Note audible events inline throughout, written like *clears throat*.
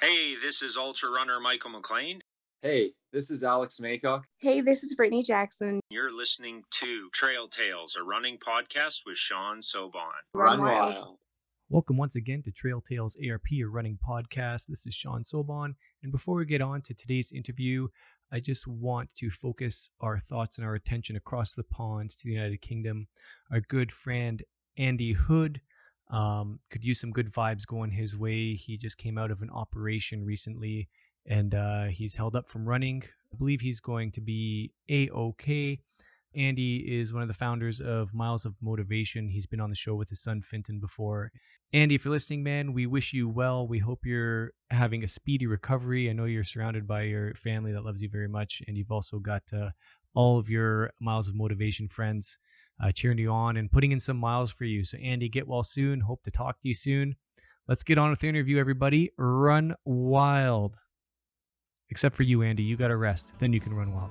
Hey, this is ultra runner Michael McLean. Hey, this is Alex Maycock. Hey, this is Brittany Jackson. You're listening to Trail Tales, a running podcast with Sean Sobon. Run wild. Welcome once again to Trail Tales ARP, a running podcast. This is Sean Sobon. And before we get on to today's interview, I just want to focus our thoughts and our attention across the pond to the United Kingdom. Our good friend Andy Hood um, could use some good vibes going his way. He just came out of an operation recently and uh, he's held up from running. I believe he's going to be A OK. Andy is one of the founders of Miles of Motivation. He's been on the show with his son Finton before. Andy, if you're listening, man, we wish you well. We hope you're having a speedy recovery. I know you're surrounded by your family that loves you very much, and you've also got uh, all of your Miles of Motivation friends uh, cheering you on and putting in some miles for you. So, Andy, get well soon. Hope to talk to you soon. Let's get on with the interview, everybody. Run wild. Except for you, Andy. You got to rest. Then you can run wild.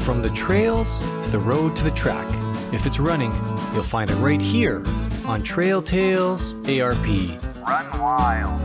From the trails to the road to the track. If it's running, you'll find it right here on Trail Tales ARP. Run wild.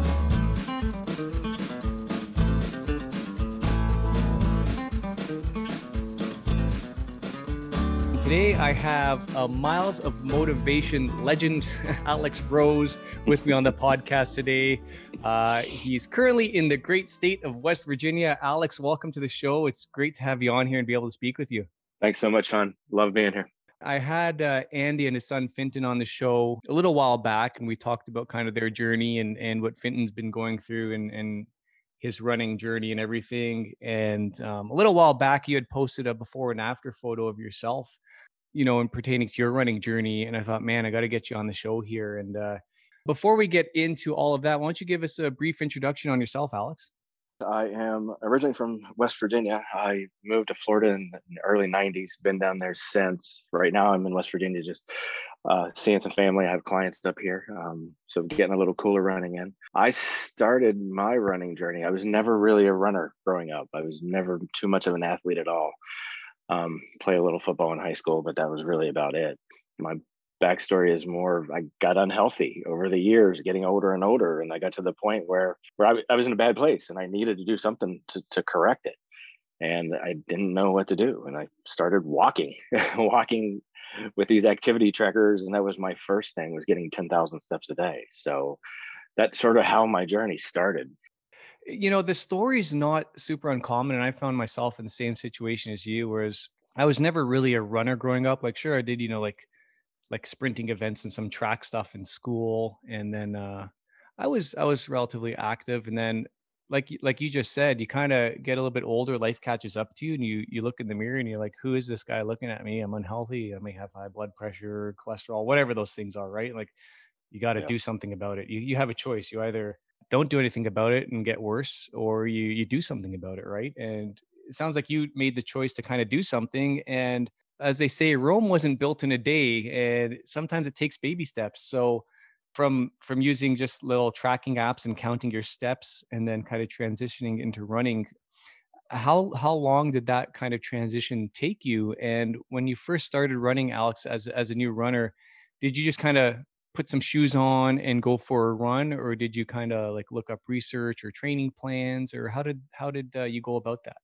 Today I have a Miles of Motivation legend, *laughs* Alex Rose, with me on the podcast today. Uh, he's currently in the great state of West Virginia. Alex, welcome to the show. It's great to have you on here and be able to speak with you. Thanks so much, Sean. Love being here. I had uh, Andy and his son Finton on the show a little while back, and we talked about kind of their journey and, and what Finton's been going through and, and his running journey and everything. And um, a little while back, you had posted a before and after photo of yourself you know, in pertaining to your running journey. And I thought, man, I got to get you on the show here. And uh, before we get into all of that, why don't you give us a brief introduction on yourself, Alex? I am originally from West Virginia. I moved to Florida in the early 90s, been down there since. Right now, I'm in West Virginia just uh, seeing some family. I have clients up here. Um, so getting a little cooler running in. I started my running journey. I was never really a runner growing up, I was never too much of an athlete at all um, play a little football in high school, but that was really about it. My backstory is more I got unhealthy over the years, getting older and older, and I got to the point where where I, I was in a bad place and I needed to do something to to correct it, and I didn't know what to do, and I started walking, *laughs* walking with these activity trackers, and that was my first thing was getting ten thousand steps a day. So that's sort of how my journey started you know the story is not super uncommon and i found myself in the same situation as you whereas i was never really a runner growing up like sure i did you know like like sprinting events and some track stuff in school and then uh i was i was relatively active and then like like you just said you kind of get a little bit older life catches up to you and you you look in the mirror and you're like who is this guy looking at me? I'm unhealthy i may have high blood pressure cholesterol whatever those things are right? Like you got to yeah. do something about it. You you have a choice. You either don't do anything about it and get worse or you you do something about it right? And it sounds like you made the choice to kind of do something and as they say rome wasn't built in a day and sometimes it takes baby steps. So from from using just little tracking apps and counting your steps and then kind of transitioning into running how how long did that kind of transition take you? And when you first started running alex as as a new runner did you just kind of put some shoes on and go for a run or did you kind of like look up research or training plans or how did how did uh, you go about that?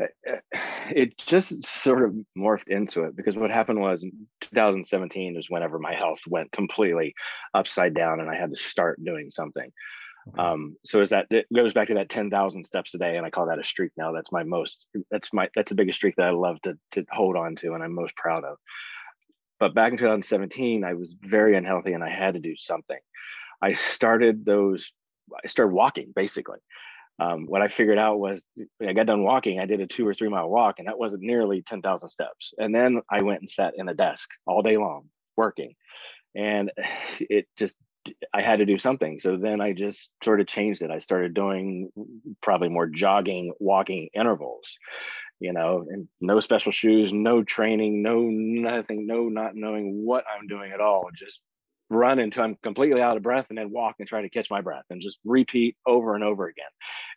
Eh, eh, *sighs* it just sort of morphed into it because what happened was 2017 is whenever my health went completely upside down and i had to start doing something. Okay. um, so is that it goes back to that 10,000 steps a day and i call that a streak now. That's my most that's my that's the biggest streak that i love to to hold on to and i'm most proud of but back in 2017, I was very unhealthy and I had to do something. I started those, I started walking basically. Um, what I figured out was I got done walking, I did a two or three mile walk, and that wasn't nearly 10,000 steps. And then I went and sat in a desk all day long working. And *sighs* it just, I had to do something. So then I just sort of changed it. I started doing probably more jogging, walking intervals you know, and no special shoes, no training, no nothing, no not knowing what I'm doing at all. Just run until I'm completely out of breath and then walk and try to catch my breath and just repeat over and over again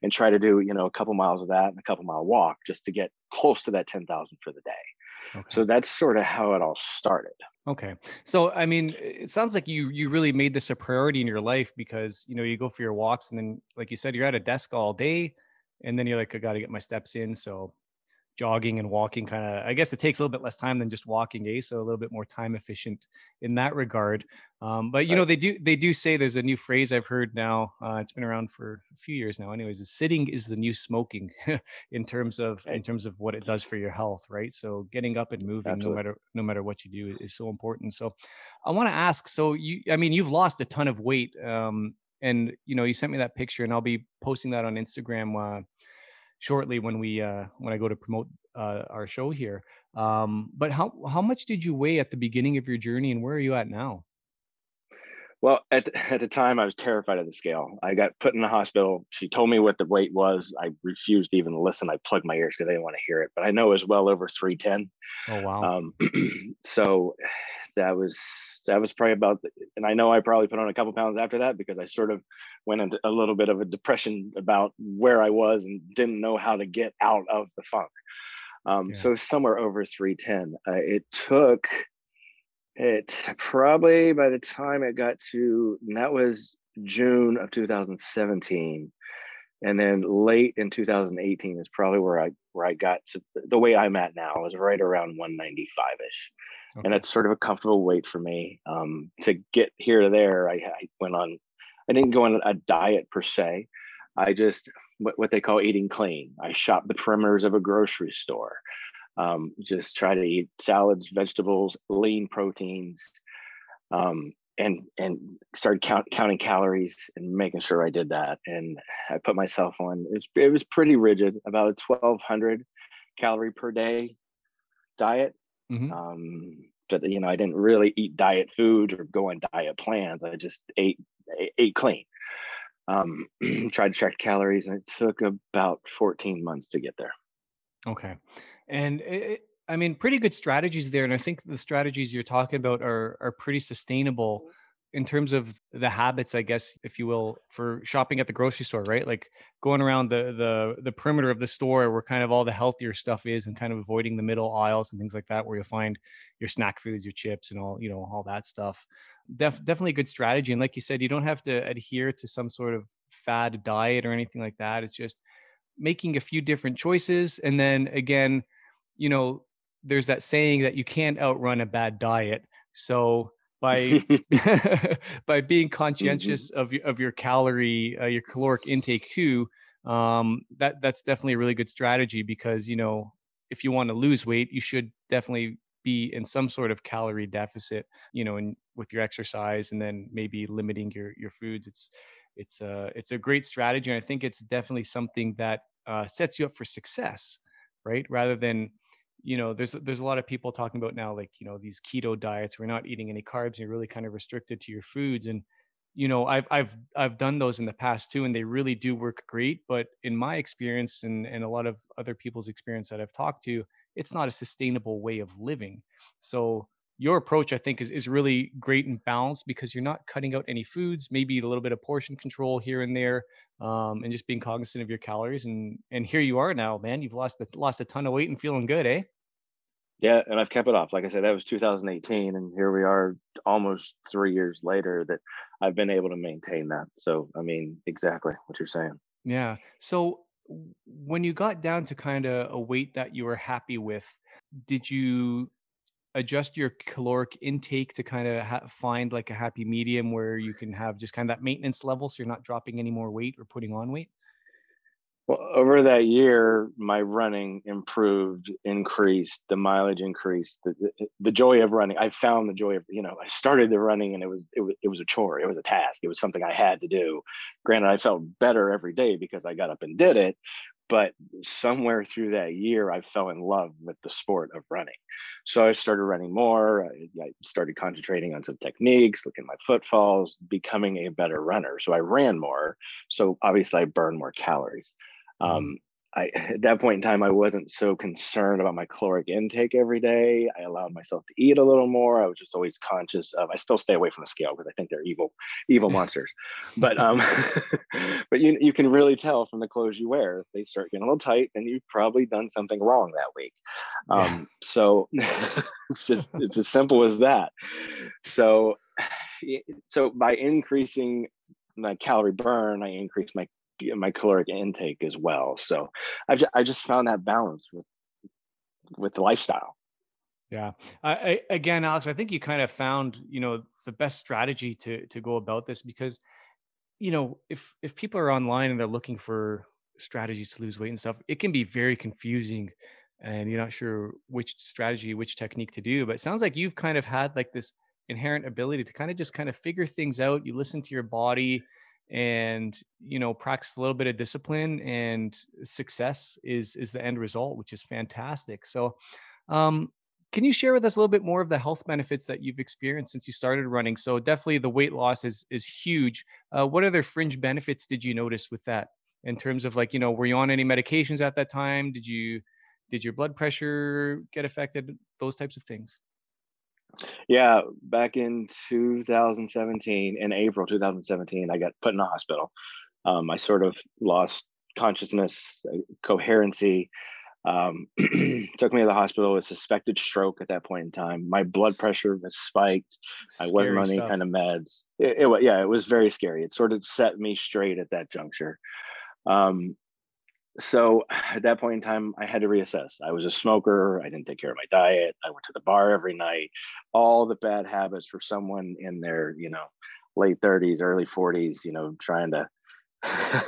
and try to do, you know, a couple miles of that and a couple mile walk just to get close to that 10,000 for the day. Okay. So that's sort of how it all started. Okay. So I mean, it sounds like you you really made this a priority in your life because you know you go for your walks and then like you said you're at a desk all day and then you're like I got to get my steps in so jogging and walking kind of i guess it takes a little bit less time than just walking eh so a little bit more time efficient in that regard um, but you Right. know they do they do say there's a new phrase i've heard now uh, it's been around for a few years now anyways is sitting is the new smoking *laughs* in terms of in terms of what it does for your health right so getting up and moving Absolutely. no matter no matter what you do is so important so i want to ask so you i mean you've lost a ton of weight um, and you know you sent me that picture and i'll be posting that on instagram uh, shortly when we uh when I go to promote uh our show here. Um but how how much did you weigh at the beginning of your journey and where are you at now? Well, at the, *laughs* at the time, I was terrified of the scale. I got put in the hospital. She told me what the weight was. I refused to even listen. I plugged my ears because I didn't want to hear it. But I know it was well over 310. Oh wow. Um, *clears throat* so that was that was probably about. And I know I probably put on a couple pounds after that because I sort of went into a little bit of a depression about where I was and didn't know how to get out of the funk. Um, Yeah. So somewhere over 310. Uh, it took it probably by the time it got to and that was June of 2017 and then late in 2018 is probably where I where I got to the way I'm at now is right around 195ish and that's sort of a comfortable weight for me. Um, to get here to there I, I went on I didn't go on a diet per se. I just what, what they call eating clean. I shop the perimeters of a grocery store um, just try to eat salads, vegetables, lean proteins, um, and and started count, counting calories and making sure I did that. And I put myself on. It was, it was pretty rigid, about a twelve hundred calorie per day diet. Mhm. Um, but you know, I didn't really eat diet foods or go on diet plans. I just ate ate, ate clean. Um, *clears throat* tried to track calories, and it took about fourteen months to get there. Okay. And it, I mean pretty good strategies there and I think the strategies you're talking about are are pretty sustainable in terms of the habits I guess if you will for shopping at the grocery store, right? Like going around the the the perimeter of the store where kind of all the healthier stuff is and kind of avoiding the middle aisles and things like that where you'll find your snack foods, your chips and all, you know, all that stuff. Def, definitely a good strategy and like you said you don't have to adhere to some sort of fad diet or anything like that. It's just making a few different choices and then again you know there's that saying that you can't outrun a bad diet. So by *laughs* *laughs* by being conscientious of your of your calorie uh, your caloric intake too um that that's definitely a really good strategy because you know if you want to lose weight you should definitely be in some sort of calorie deficit you know and with your exercise and then maybe limiting your your foods. It's it's a it's a great strategy and i think it's definitely something that uh, sets you up for success right? Rather than you know there's there's a lot of people talking about now like you know these keto diets you're not eating any carbs you're really kind of restricted to your foods. And you know i've i've i've done those in the past too and they really do work great. But in my experience and and a lot of other people's experience that i've talked to it's not a sustainable way of living. So your approach i think is, is really great and balanced because you're not cutting out any foods maybe a little bit of portion control here and there um, and just being cognizant of your calories. And and here you are now man you've lost a, lost a ton of weight and feeling good eh Yeah, and I've kept it off. Like I said, that was 2018, and here we are, almost three years later. That I've been able to maintain that. So, I mean, exactly what you're saying. Yeah. So when you got down to kind of a weight that you were happy with, did you adjust your caloric intake to kind of ha- find like a happy medium where you can have just kind of that maintenance level so you're not dropping any more weight or putting on weight? Well, over that year, my running improved, increased, the mileage increased, the, the, the joy of running. I found the joy of, you know, I started the running and it was, it was, it was a chore. It was a task. It was something I had to do. Granted, I felt better every day because I got up and did it. But somewhere through that year, I fell in love with the sport of running. So I started running more. I, I started concentrating on some techniques, looking at my footfalls, becoming a better runner. So I ran more. So obviously, I burned more calories. Um, I *laughs* at that point in time I wasn't so concerned about my caloric intake every day. I allowed myself to eat a little more. I was just always conscious of I still stay away from the scale because I think they're evil, evil *laughs* monsters. But um *laughs* but you you can really tell from the clothes you wear. If they start getting a little tight, then you've probably done something wrong that week. Um so it's just it's as simple as that. So *sighs* so by increasing my calorie burn, I increase my my caloric intake as well. So I've I just found that balance with with the lifestyle. Yeah. I, again, Alex, I think you kind of found you know the best strategy to to go about this because you know if if people are online and they're looking for strategies to lose weight and stuff, it can be very confusing and you're not sure which strategy, which technique to do. But it sounds like you've kind of had like this inherent ability to kind of just kind of figure things out. You listen to your body and you know practice a little bit of discipline and success is is the end result which is fantastic. So um can you share with us a little bit more of the health benefits that you've experienced since you started running? So definitely the weight loss is is huge. Uh, what other fringe benefits did you notice with that in terms of like you know were you on any medications at that time? Did you did your blood pressure get affected? Those types of things yeah, back in 2017, in April 2017, I got put in a hospital. Um, I sort of lost consciousness, uh, coherency. Um, *clears throat* took me to the hospital with suspected stroke at that point in time. My blood pressure was spiked. Scary I wasn't on any kind of meds. It, it, yeah, it was very scary. It sort of set me straight at that juncture. Um, so at that point in time i had to reassess. I was a smoker i didn't take care of my diet i went to the bar every night. All the bad habits for someone in their you know late 30s early 40s you know trying to *laughs*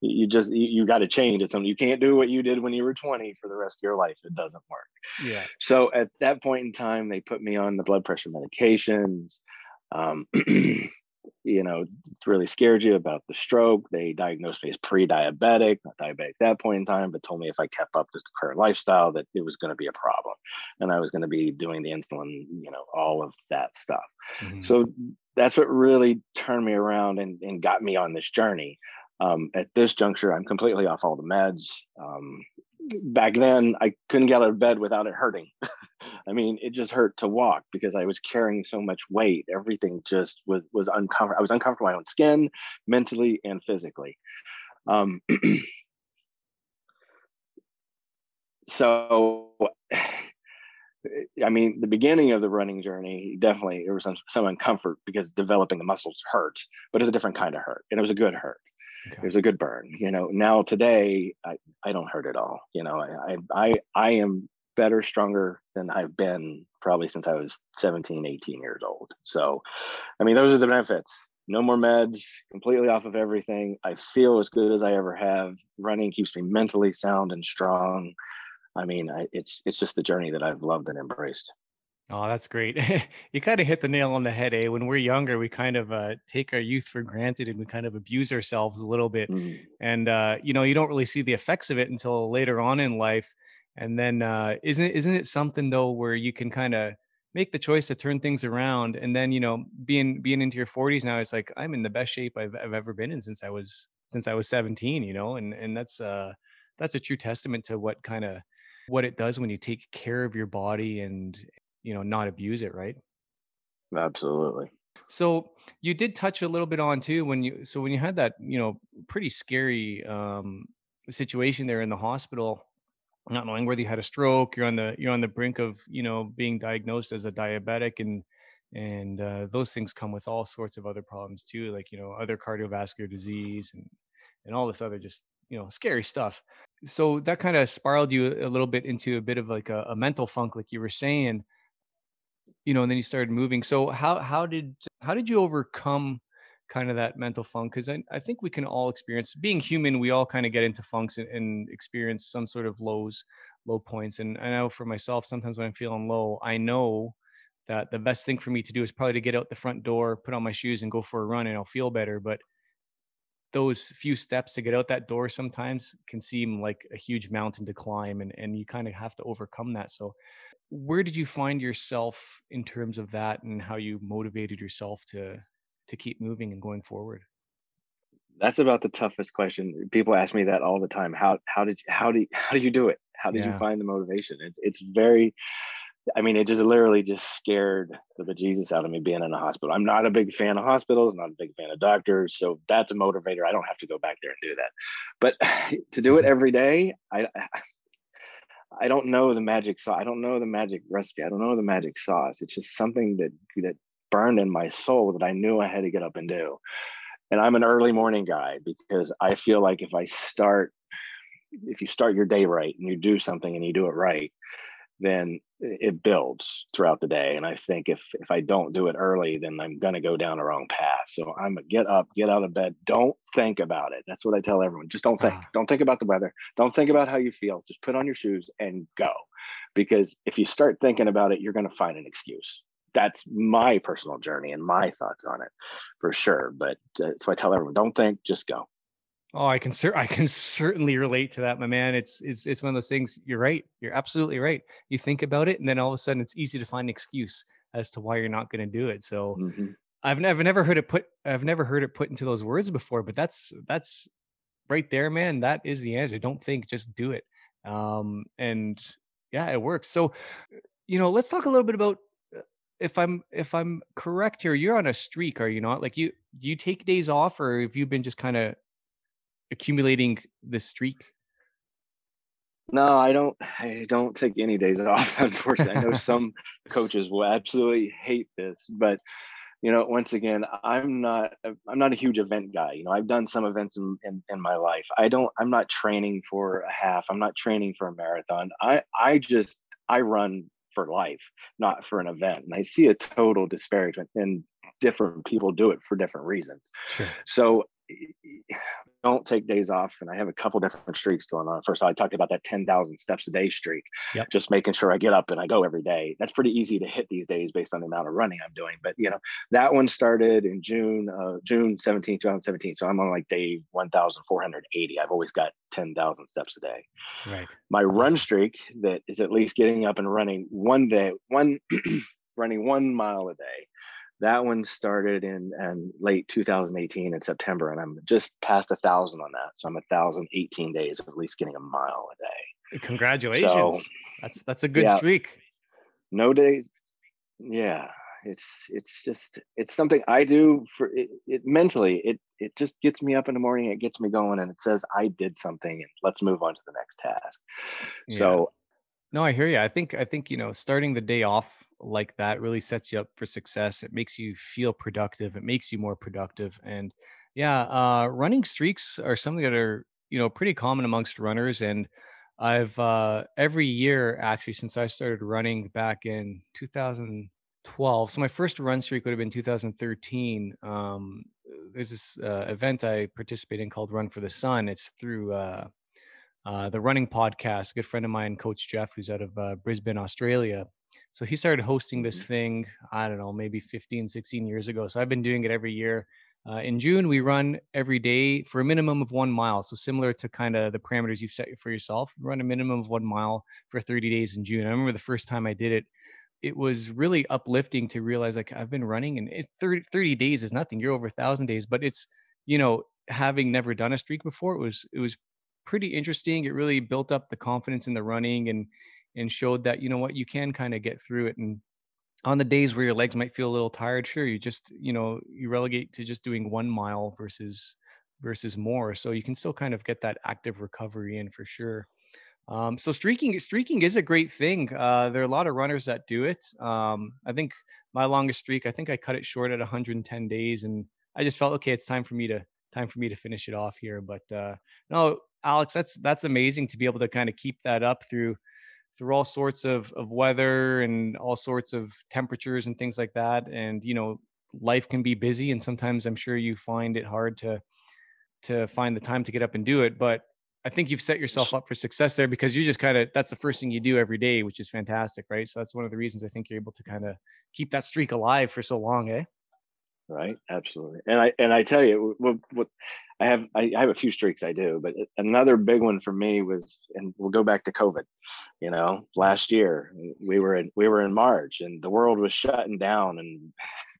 you just you, you got to change it's something you can't do what you did when you were 20 for the rest of your life it doesn't work. Yeah. So at that point in time they put me on the blood pressure medications um, *clears throat* you know, it's really scared you about the stroke. They diagnosed me as pre-diabetic, not diabetic at that point in time, but told me if I kept up this current lifestyle that it was going to be a problem, and I was going to be doing the insulin, you know, all of that stuff. Mm-hmm. So that's what really turned me around and, and got me on this journey. Um, at this juncture, I'm completely off all the meds. Um, back then, I couldn't get out of bed without it hurting. *laughs* I mean, it just hurt to walk because I was carrying so much weight. Everything just was was uncomfortable. I was uncomfortable my own skin, mentally and physically. Um, *clears throat* so, *sighs* I mean, the beginning of the running journey definitely there was some some uncomfort because developing the muscles hurt, but it was a different kind of hurt, and it was a good hurt. Okay. Was a good burn. You know, now today I I don't hurt at all. You know, I I I am better, stronger than I've been probably since I was 17, 18 years old. So, I mean, those are the benefits. No more meds, completely off of everything. I feel as good as I ever have. Running keeps me mentally sound and strong. I mean, I, it's it's just the journey that I've loved and embraced. Oh, that's great. *laughs* you kind of hit the nail on the head, eh? When we're younger, we kind of uh, take our youth for granted and we kind of abuse ourselves a little bit. Mm. And, uh, you know, you don't really see the effects of it until later on in life. And then uh, isn't isn't it something though where you can kind of make the choice to turn things around and then you know being being into your 40s now it's like I'm in the best shape I've, I've ever been in since I was since I was 17 you know and and that's uh that's a true testament to what kind of what it does when you take care of your body and you know not abuse it right? Absolutely. So you did touch a little bit on too when you so when you had that you know pretty scary um situation there in the hospital not knowing whether you had a stroke you're on the you're on the brink of you know being diagnosed as a diabetic and and uh, those things come with all sorts of other problems too like you know other cardiovascular disease and and all this other just you know scary stuff. So that kind of spiraled you a little bit into a bit of like a, a mental funk like you were saying you know and then you started moving. So how how did how did you overcome kind of that mental funk? Because I, I think we can all experience being human we all kind of get into funks and, and, experience some sort of lows low points. And i know for myself sometimes when i'm feeling low i know that the best thing for me to do is probably to get out the front door put on my shoes and go for a run and i'll feel better. But those few steps to get out that door sometimes can seem like a huge mountain to climb and, and you kind of have to overcome that so where did you find yourself in terms of that and how you motivated yourself to to keep moving and going forward? that's about the toughest question. People ask me that all the time. How how did you, how do *laughs* how do you do it? How did Yeah. you find the motivation? It's it's very I mean, it just literally just scared the bejesus out of me being in a hospital. I'm not a big fan of hospitals, not a big fan of doctors. So that's a motivator. I don't have to go back there and do that. But *sighs* to do it mm-hmm. every day, I *sighs* I don't know the magic sauce. I don't know the magic recipe. I don't know the magic sauce. It's just something that that burned in my soul that I knew I had to get up and do. And I'm an early morning guy because I feel like if I start if you start your day right and you do something and you do it right, then it builds throughout the day. And I think if if I don't do it early, then I'm gonna go down the wrong path. So I'm a get up, get out of bed, don't think about it. That's what I tell everyone. Just don't think. Ah. Don't think about the weather. Don't think about how you feel. Just put on your shoes and go. Because if you start thinking about it, you're gonna find an excuse. That's my personal journey and my thoughts on it, for sure. But uh, so I tell everyone, don't think, just go. Oh, I can cer- I can *laughs* certainly relate to that, my man. It's it's it's one of those things. You're right. You're absolutely right. You think about it, and then all of a sudden, it's easy to find an excuse as to why you're not going to do it. So Mhm. I've never never heard it put. I've never heard it put into those words before. But that's that's right there, man. That is the answer. Don't think, just do it. Um, and yeah, it works. So, you know, let's talk a little bit about uh, if I'm if I'm correct here. You're on a streak, are you not? Like you do you take days off, or have you been just kind of accumulating this streak? No, I don't. I don't take any days *laughs* off. Unfortunately, I know *laughs* some coaches will absolutely hate this, but you know, once again, I'm not. I'm not a huge event guy. You know, I've done some events in, in in my life. I don't. I'm not training for a half. I'm not training for a marathon. I I just I run for life, not for an event. And I see a total disparagement, and different people do it for different reasons. Sure. So *sighs* don't take days off. And I have a couple different streaks going on. First, I talked about that 10,000 steps a day streak, Yep. just making sure I get up and I go every day. That's pretty easy to hit these days based on the amount of running I'm doing. But, you know, that one started in June, uh, June 17, 2017. So I'm on like day 1,480. I've always got 10,000 steps a day Right. my run streak that is at least getting up and running one day, one *clears throat* running one mile a day. That one started in, in late 2018 in September, and I'm just past a thousand on that. So I'm a thousand eighteen days of at least getting a mile a day. Congratulations. that's that's a good yeah. streak. No days. Yeah, it's it's just it's something I do for it, it mentally. It it just gets me up in the morning. It gets me going, and it says I did something, and let's move on to the next task. Yeah. So No, I hear you. I think I think you know starting the day off like that really sets you up for success. It makes you feel productive. It makes you more productive. And yeah, uh, running streaks are something that are you know pretty common amongst runners. And I've uh, every year actually since I started running back in 2012. So my first run streak would have been 2013. Um, there's this uh, event I participate in called Run for the Sun. It's through uh, uh, the running podcast. A good friend of mine, Coach Jeff, who's out of uh, Brisbane, Australia. So he started hosting this thing, I don't know, maybe 15, 16 years ago. So I've been doing it every year. Uh, in June, we run every day for a minimum of one mile. So similar to kind of the parameters you've set for yourself, run a minimum of one mile for 30 days in June. I remember the first time I did it, it was really uplifting to realize like I've been running and it, 30, 30 days is nothing. You're over a thousand days, but it's, you know, having never done a streak before, it was, it was pretty interesting. It really built up the confidence in the running and, and showed that, you know what, you can kind of get through it. And on the days where your legs might feel a little tired, sure, you just, you know, you relegate to just doing one mile versus, versus more. So you can still kind of get that active recovery in for sure. Um, so streaking, streaking is a great thing. Uh, there are a lot of runners that do it. Um, I think my longest streak, I think I cut it short at 110 days, and I just felt okay. It's time for me to time for me to finish it off here. But uh, no, Alex, that's that's amazing to be able to kind of keep that up through through all sorts of of weather and all sorts of temperatures and things like that. And you know, life can be busy, and sometimes I'm sure you find it hard to to find the time to get up and do it. But I think you've set yourself up for success there because you just kind of that's the first thing you do every day, which is fantastic, right? So that's one of the reasons I think you're able to kind of keep that streak alive for so long, eh? Right absolutely and i and i tell you what, what i have I, I have a few streaks i do but another big one for me was and we'll go back to covid you know last year we were in we were in march and the world was shutting down and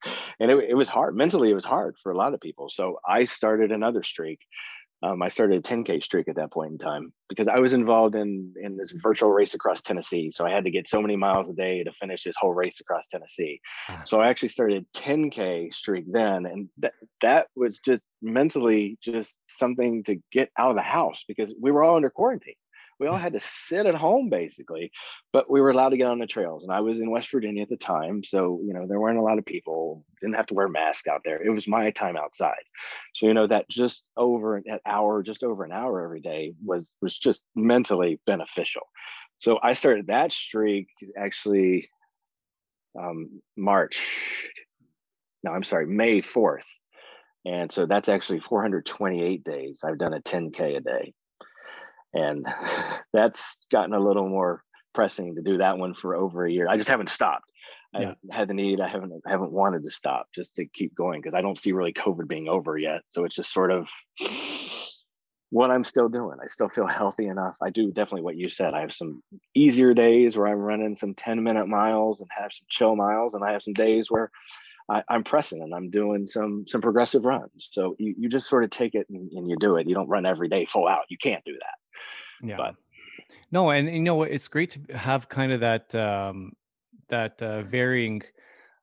*laughs* and it, it was hard mentally. It was hard for a lot of people. So I started another streak. Um, I started a 10k streak at that point in time because I was involved in in this virtual race across Tennessee. So I had to get so many miles a day to finish this whole race across Tennessee. Ah. So I actually started a 10k streak then, and that that was just mentally just something to get out of the house because we were all under quarantine we all had to sit at home basically but we were allowed to get on the trails and i was in west virginia at the time so you know there weren't a lot of people didn't have to wear masks out there it was my time outside. So you know that just over an hour just over an hour every day was was just mentally beneficial. So i started that streak actually um march no i'm sorry may 4th and so that's actually 428 days i've done a 10k a day and *laughs* that's gotten a little more pressing to do that one for over a year. I just haven't stopped. Yeah. I had the need. I haven't haven't wanted to stop just to keep going because I don't see really COVID being over yet. So it's just sort of *sighs* what I'm still doing. I still feel healthy enough. I do definitely what you said. I have some easier days where I'm running some 10 minute miles and have some chill miles, and I have some days where I, am pressing and I'm doing some some progressive runs. So you, you just sort of take it and, and you do it. You don't run every day full out. You can't do that. Yeah. But no, and you know? It's great to have kind of that um, that uh, varying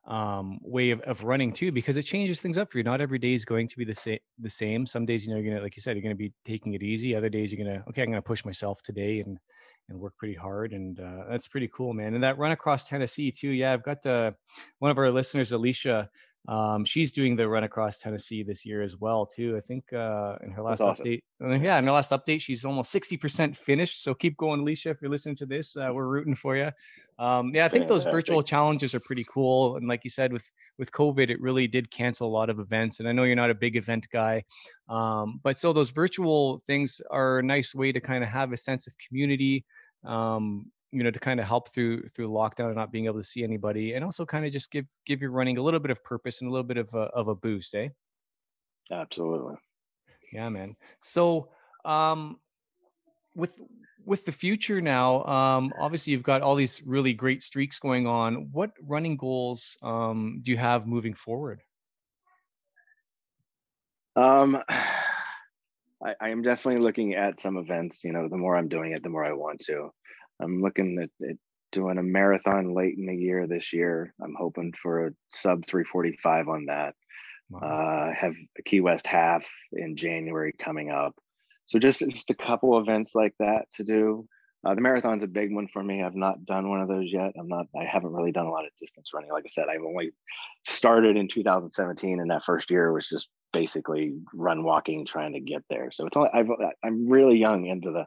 um, way of, of running too, because it changes things up for you. Not every day is going to be the same. The same. Some days, you know, you're gonna, like you said, you're gonna be taking it easy. Other days, you're gonna, okay, I'm gonna push myself today and and work pretty hard, and uh, that's pretty cool, man. And that run across Tennessee too. Yeah, I've got uh, one of our listeners, Alicia. Um, she's doing the run across Tennessee this year as well too. I think uh, in her last awesome. update, uh, yeah, in her last update, she's almost sixty percent finished. So keep going, Alicia. If you're listening to this, uh, we're rooting for you. Um, yeah, I think those virtual challenges are pretty cool. And like you said, with with COVID, it really did cancel a lot of events. And I know you're not a big event guy, um, but still, those virtual things are a nice way to kind of have a sense of community. Um, you know to kind of help through through lockdown and not being able to see anybody and also kind of just give give your running a little bit of purpose and a little bit of a, of a boost eh? Absolutely. Yeah man. So um with with the future now um obviously you've got all these really great streaks going on. What running goals um do you have moving forward? Um I, I am definitely looking at some events you know the more i'm doing it the more i want to I'm looking at, at doing a marathon late in the year this year. I'm hoping for a sub 345 on that. Wow. Uh, have a Key West half in January coming up. So just just a couple events like that to do. Uh, the marathon's a big one for me. I've not done one of those yet. I'm not. I haven't really done a lot of distance running. Like I said, I've only started in 2017, and that first year was just basically run walking, trying to get there. So it's only I've I'm really young into the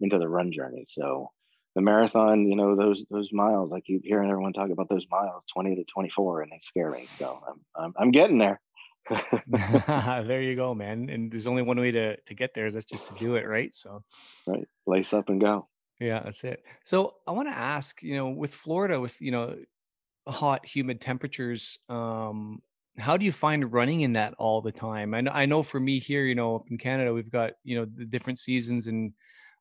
into the run journey. So the marathon, you know, those those miles, I keep hearing everyone talk about those miles, 20 to 24, and they scare me. So I'm I'm, I'm getting there. *laughs* there you go, man. And there's only one way to to get there. Is that's just to do it, right? So right, lace up and go. Yeah, that's it. So I want to ask, you know, with Florida, with you know, hot, humid temperatures, um, how do you find running in that all the time? I know, I know for me here, you know, in Canada, we've got you know the different seasons and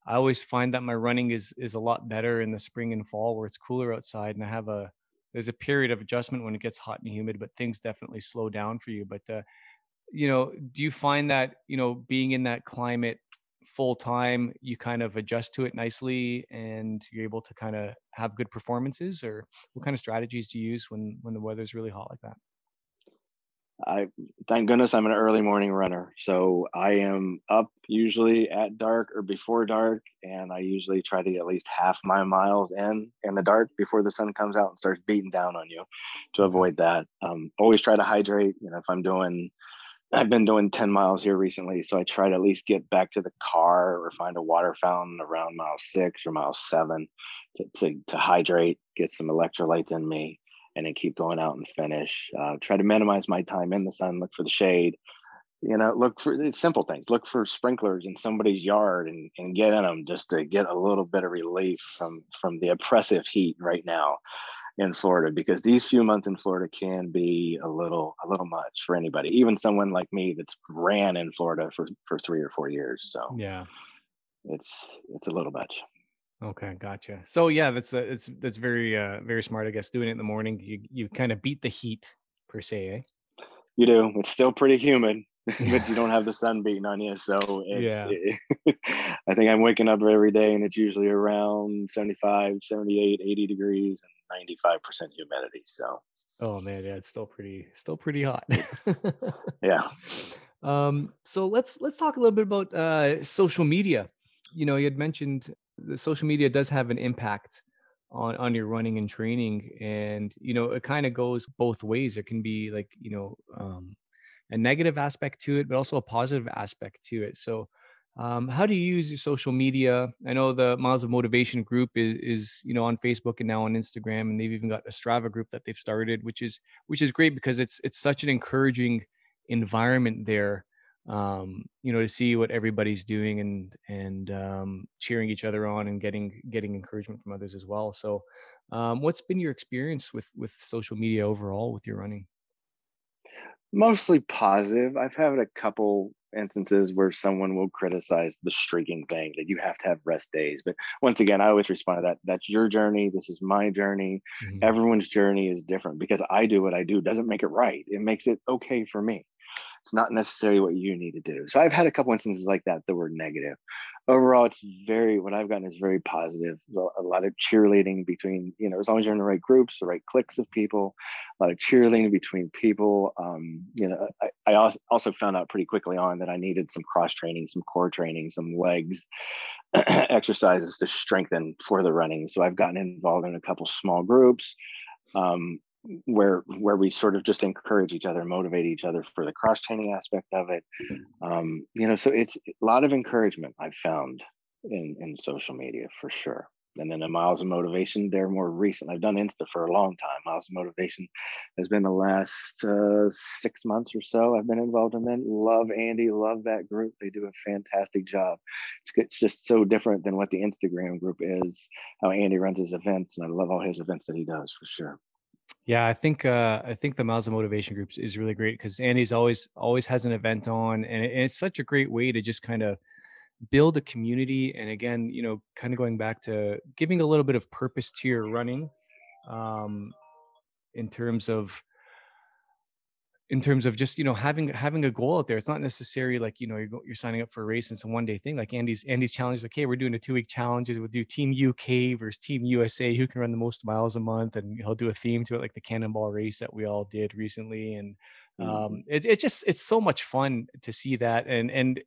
I always find that my running is is a lot better in the spring and fall where it's cooler outside and I have a there's a period of adjustment when it gets hot and humid, but things definitely slow down for you. But uh, you know, do you find that you know being in that climate full time, you kind of adjust to it nicely and you're able to kind of have good performances, or what kind of strategies do you use when when the weather's really hot like that? I thank goodness I'm an early morning runner. So I am up usually at dark or before dark, and I usually try to get at least half my miles in in the dark before the sun comes out and starts beating down on you to avoid that. Um, always try to hydrate. You know, if I'm doing, I've been doing 10 miles here recently, so I try to at least get back to the car or find a water fountain around mile six or mile seven to, to, to hydrate, get some electrolytes in me and then keep going out and finish. Uh, try to minimize my time in the sun, look for the shade. You know, look for simple things. Look for sprinklers in somebody's yard and, and get in them just to get a little bit of relief from from the oppressive heat right now in Florida because these few months in Florida can be a little a little much for anybody, even someone like me that's ran in Florida for for three or four years. So yeah, it's it's a little much. Okay, gotcha. So yeah, that's uh, it's that's very uh very smart, I guess. Doing it in the morning, you you kind of beat the heat per se, eh? You do. It's still pretty humid, *laughs* but you don't *laughs* have the sun beating on you. So Yeah. it, *laughs* I think I'm waking up every day and it's usually around 75, 78, 80 degrees and 95% humidity. So Oh man, yeah, it's still pretty still pretty hot. yeah. um, so let's let's talk a little bit about uh, social media. You know, you had mentioned the social media does have an impact on on your running and training, and you know, it kind of goes both ways. There can be like you know um, a negative aspect to it, but also a positive aspect to it. So. Um, how do you use your social media? I know the Miles of Motivation group is, is, you know, on Facebook and now on Instagram, and they've even got a Strava group that they've started, which is which is great because it's it's such an encouraging environment there um, you know to see what everybody's doing and and um, cheering each other on and getting getting encouragement from others as well so um, what's been your experience with with social media overall with your running Mostly positive. I've had a couple instances where someone will criticize the streaking thing that you have to have rest days. But once again, I always respond to that. That's your journey. This is my journey. Mhm. Everyone's journey is different because I do what I do doesn't make it right. It makes it okay for me. It's not necessarily what you need to do. So I've had a couple instances like that that were negative. Overall, it's very what I've gotten is very positive. A lot of cheerleading between, you know, as long as you're in the right groups, the right cliques of people, a lot of cheerleading between people. Um, you know, I, I also found out pretty quickly on that I needed some cross training, some core training, some legs *clears throat* exercises to strengthen for the running. So I've gotten involved in a couple small groups. Um, where where we sort of just encourage each other motivate each other for the cross training aspect of it. Um, you know so it's a lot of encouragement i've found in in social media for sure. And then the miles of motivation they're more recent. I've done insta for a long time. Miles of motivation has been the last uh, six months or so i've been involved in that. Love andy love that group. They do a fantastic job. It's, it's just so different than what the instagram group is how andy runs his events and i love all his events that he does for sure Yeah, I think uh, I think the Miles of Motivation groups is really great because Andy's always always has an event on, and, it, and it's such a great way to just kind of build a community. And again, you know, kind of going back to giving a little bit of purpose to your running, um, in terms of in terms of just you know having having a goal out there. It's not necessarily like you know you're, you're signing up for a race and it's a one day thing. Like andy's andy's challenge is, okay we're doing a two week challenges we'll do team uk versus team usa who can run the most miles a month? And he'll do a theme to it like the cannonball race that we all did recently. And Mhm. um it's it's just it's so much fun to see that. And and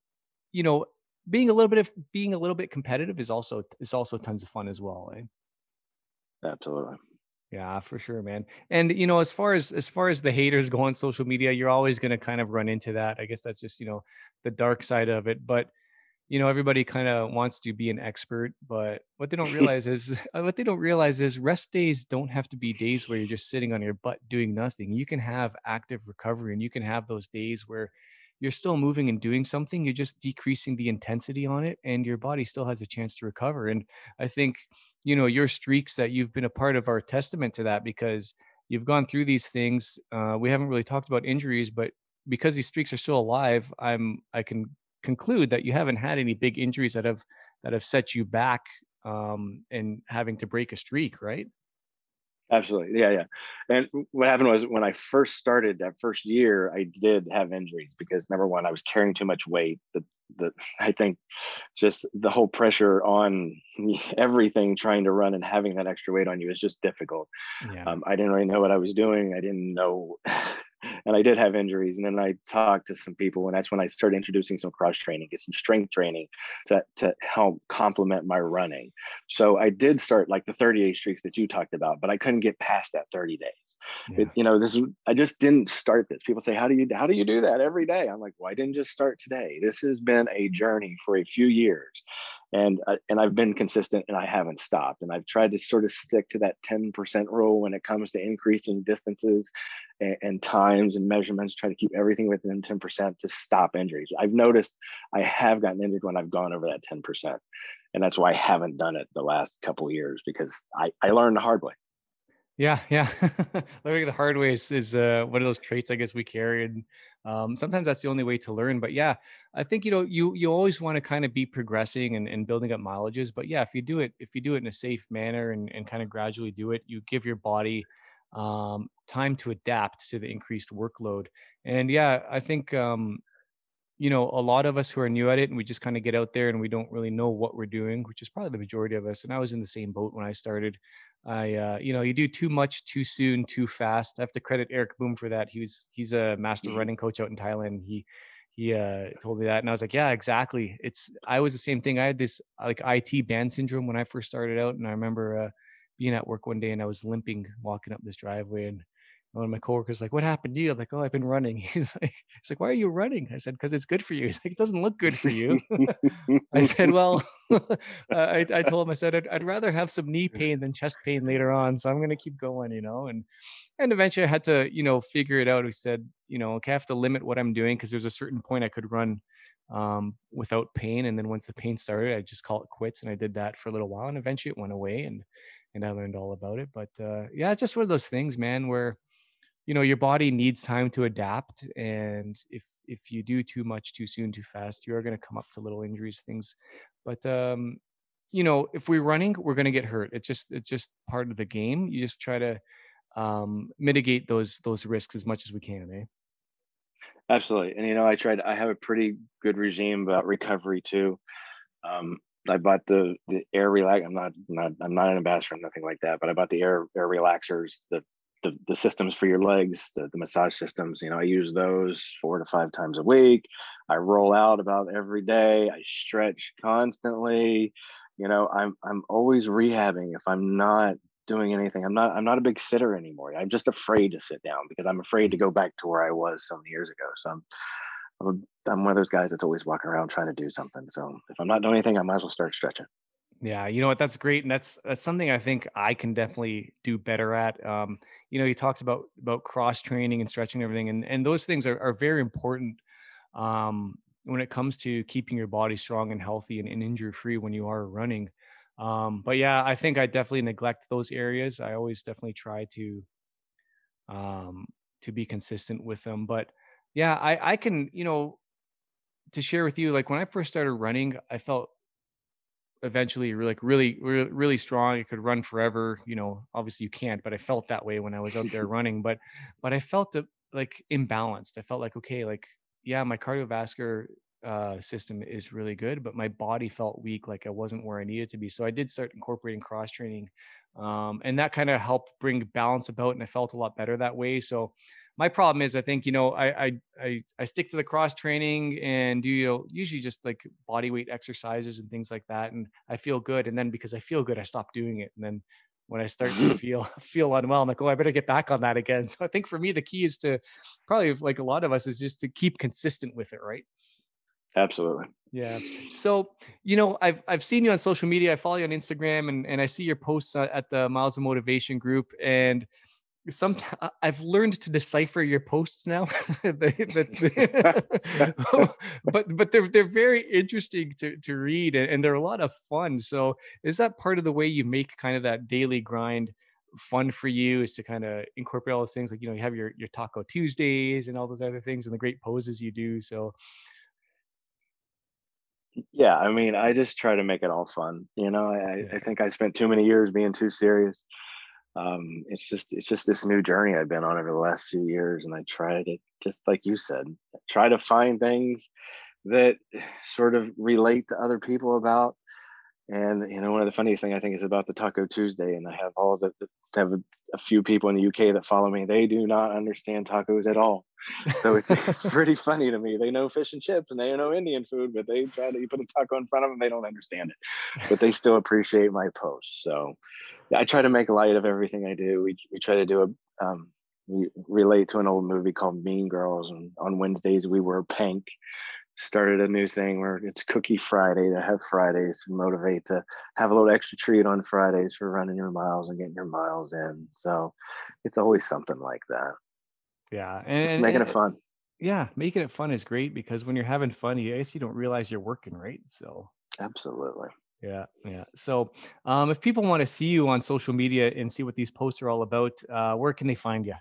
you know being a little bit of being a little bit competitive is also is also tons of fun as well eh? absolutely Yeah, for sure, man. And you know, as far as as far as the haters go on social media, you're always going to kind of run into that. I guess that's just, you know, the dark side of it, but you know, everybody kind of wants to be an expert, but what they don't *laughs* realize is *laughs* what they don't realize is rest days don't have to be days where you're just sitting on your butt doing nothing. You can have active recovery and you can have those days where you're still moving and doing something, you're just decreasing the intensity on it and your body still has a chance to recover. And I think you know your streaks that you've been a part of are testament to that because you've gone through these things uh, we haven't really talked about injuries but because these streaks are still alive i'm i can conclude that you haven't had any big injuries that have that have set you back um and having to break a streak right Absolutely. Yeah, yeah. And what happened was when I first started that first year, I did have injuries because number one, I was carrying too much weight. The the *laughs* I think just the whole pressure on *laughs* everything trying to run and having that extra weight on you is just difficult. yeah Um, I didn't really know what I was doing. I didn't know, *laughs* and I did have injuries. And then I talked to some people, and that's when I started introducing some cross training, get some strength training to to help complement my running. So I did start like the 38 streaks that you talked about, but I couldn't get past that 30 days. yeah. It, you know, this I just didn't start this. People say, "How do you how do you do that every day?" I'm like, "Well, I didn't just start today. This has been a journey for a few years." And uh, and I've been consistent and I haven't stopped and I've tried to sort of stick to that 10% rule when it comes to increasing distances and, and times and measurements try to keep everything within 10% to stop injuries. I've noticed I have gotten injured when I've gone over that 10% and that's why I haven't done it the last couple years because I I learned the hard way. Yeah, yeah. *laughs* Learning the hard way is, is uh, one of those traits I guess we carry, and um, sometimes that's the only way to learn. But yeah, I think you know you you always want to kind of be progressing and, and building up mileages. But yeah, if you do it if you do it in a safe manner and, and kind of gradually do it, you give your body um, time to adapt to the increased workload. And yeah, I think um, you know a lot of us who are new at it and we just kind of get out there and we don't really know what we're doing, which is probably the majority of us. And I was in the same boat when I started. I uh, you know you do too much too soon too fast. I have to credit Eric Boom for that. He was he's a master Mhm. running coach out in Thailand. He he uh, told me that, and I was like, yeah, exactly. It's I was the same thing. I had this like IT band syndrome when I first started out, and I remember uh, being at work one day and I was limping walking up this driveway, and one of my coworkers like, "What happened to you?" I'm like, "Oh, I've been running." *laughs* He's like, "He's like, why are you running?" I said, "Because it's good for you." *laughs* He's like, "It doesn't look good for you." *laughs* I said, "Well," uh, I, I told him, I said, I'd, "I'd rather have some knee pain than chest pain later on, so I'm going to keep going," you know. And and eventually, I had to, you know, figure it out. He said, you know, okay, I have to limit what I'm doing because there's a certain point I could run um, without pain, and then once the pain started, I just call it quits. And I did that for a little while, and eventually, it went away, and and I learned all about it. But uh, yeah, it's just one of those things, man, where you know your body needs time to adapt and if if you do too much too soon too fast you're going to come up to little injuries things but um you know if we're running we're going to get hurt it's just it's just part of the game you just try to um mitigate those those risks as much as we can eh Absolutely. And you know, I tried I have a pretty good regime about recovery too. Um, I bought the the air relax. I'm not not I'm not an ambassador, I'm nothing like that, but I bought the air air relaxers, the the, the systems for your legs, the, the massage systems. You know, I use those four to five times a week. I roll out about every day. I stretch constantly. You know, I'm I'm always rehabbing if I'm not doing anything. I'm not I'm not a big sitter anymore. I'm just afraid to sit down because I'm afraid to go back to where I was so many years ago. So I'm I'm, a, I'm one of those guys that's always walking around trying to do something. So if I'm not doing anything, I might as well start stretching. Yeah you know what that's great and that's that's something i think i can definitely do better at um you know you talked about about cross training and stretching and everything and and those things are, are very important um when it comes to keeping your body strong and healthy and, and injury free when you are running um but yeah i think i definitely neglect those areas i always definitely try to um to be consistent with them but yeah i i can you know to share with you like when i first started running i felt eventually like really really really strong it could run forever you know obviously you can't but i felt that way when i was out there *laughs* running but but i felt like imbalanced i felt like okay like yeah my cardiovascular uh, system is really good but my body felt weak like i wasn't where i needed to be so i did start incorporating cross training um, and that kind of helped bring balance about and i felt a lot better that way so my problem is I think you know I I I, I stick to the cross training and do you know usually just like body weight exercises and things like that, and I feel good. And then because I feel good, I stop doing it. And then when I start to *laughs* feel *laughs* feel unwell, I'm like, oh, I better get back on that again. So I think for me the key is to probably like a lot of us is just to keep consistent with it, right? Absolutely. Yeah. So, you know, I've I've seen you on social media. I follow you on Instagram and, and I see your posts uh, at the Miles of Motivation group. And sometimes I've learned to decipher your posts now. *laughs* They- *laughs* that- *laughs* but but they're they're very interesting to to read and, and they're a lot of fun. So is that part of the way you make kind of that daily grind fun for you is to kind of incorporate all those things like you know you have your your taco tuesdays and all those other things and the great poses you do so Yeah, I mean, I just try to make it all fun. You know, I. I think I spent too many years being too serious. Um, it's just it's just this new journey I've been on over the last few years, and I try to just like you said, try to find things that *sighs* sort of relate to other people about. And you know, one of the funniest thing I think is about the Taco Tuesday, and I have all the, have a, a few people in the UK that follow me. They do not understand tacos at all, so it's it's pretty funny to me. They know fish and chips and they know Indian food, but they try to you put a taco in front of them, they don't understand it, but they still appreciate my posts. So I try to make light of everything I do. We we try to do a um, we relate to an old movie called Mean Girls, and on Wednesdays we wear pink started a new thing where it's Cookie Friday to have Fridays to motivate to have a little extra treat on Fridays for running your miles and getting your miles in. So it's always something like that. Yeah and, Just making and- it fun. yeah making it fun is great because when you're having fun you guess you don't realize you're working right so Absolutely. yeah yeah so um if people want to see you on social media and see what these posts are all about uh where can they find you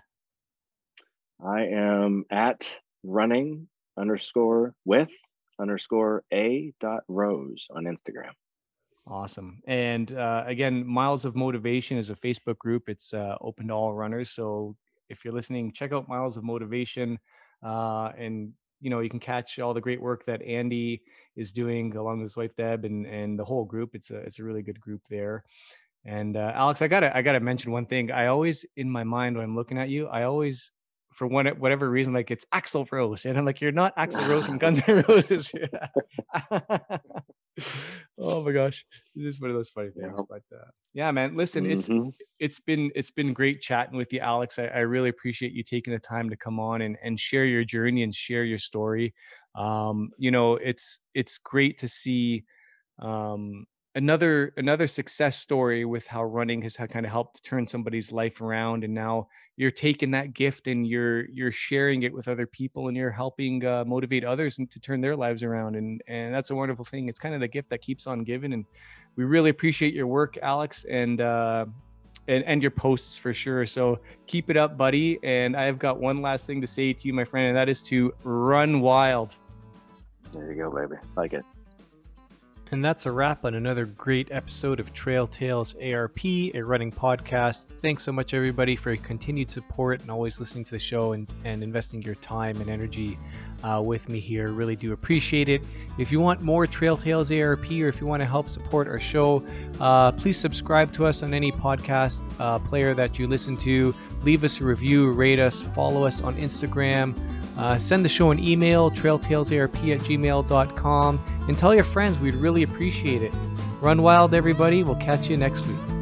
I am at running underscore with underscore a dot rose on Instagram. Awesome. And uh, again, Miles of Motivation is a Facebook group. It's uh, open to all runners. So if you're listening, check out Miles of Motivation. Uh, and you know you can catch all the great work that Andy is doing along with his wife Deb and and the whole group. It's a it's a really good group there. And uh, Alex, I gotta I gotta mention one thing. I always in my mind when I'm looking at you, I always for one whatever reason like it's Axl Rose, and I'm like you're not Axl Rose from Guns N' Roses. *laughs* *laughs* *laughs* *laughs* oh my gosh, this is one of those funny things. Yeah. But uh, yeah, man, listen, mm-hmm. it's it's been it's been great chatting with you, Alex. I, I, really appreciate you taking the time to come on and and share your journey and share your story. Um, you know, it's it's great to see um, another another success story with how running has kind of helped turn somebody's life around and now you're taking that gift and you're you're sharing it with other people and you're helping uh, motivate others and to turn their lives around and and that's a wonderful thing. It's kind of the gift that keeps on giving and we really appreciate your work alex and uh and, and your posts for sure. So keep it up buddy and i've got one last thing to say to you my friend and that is to run wild. There you go baby. Like it and that's a wrap on another great episode of Trail Tales ARP, a running podcast. Thanks so much, everybody, for your continued support and always listening to the show and, and investing your time and energy uh, with me here. Really do appreciate it. If you want more Trail Tales ARP or if you want to help support our show, uh, please subscribe to us on any podcast uh, player that you listen to. Leave us a review, rate us, follow us on Instagram. Uh, send the show an email, trailtalesarp at gmail.com, and tell your friends. We'd really appreciate it. Run wild, everybody. We'll catch you next week.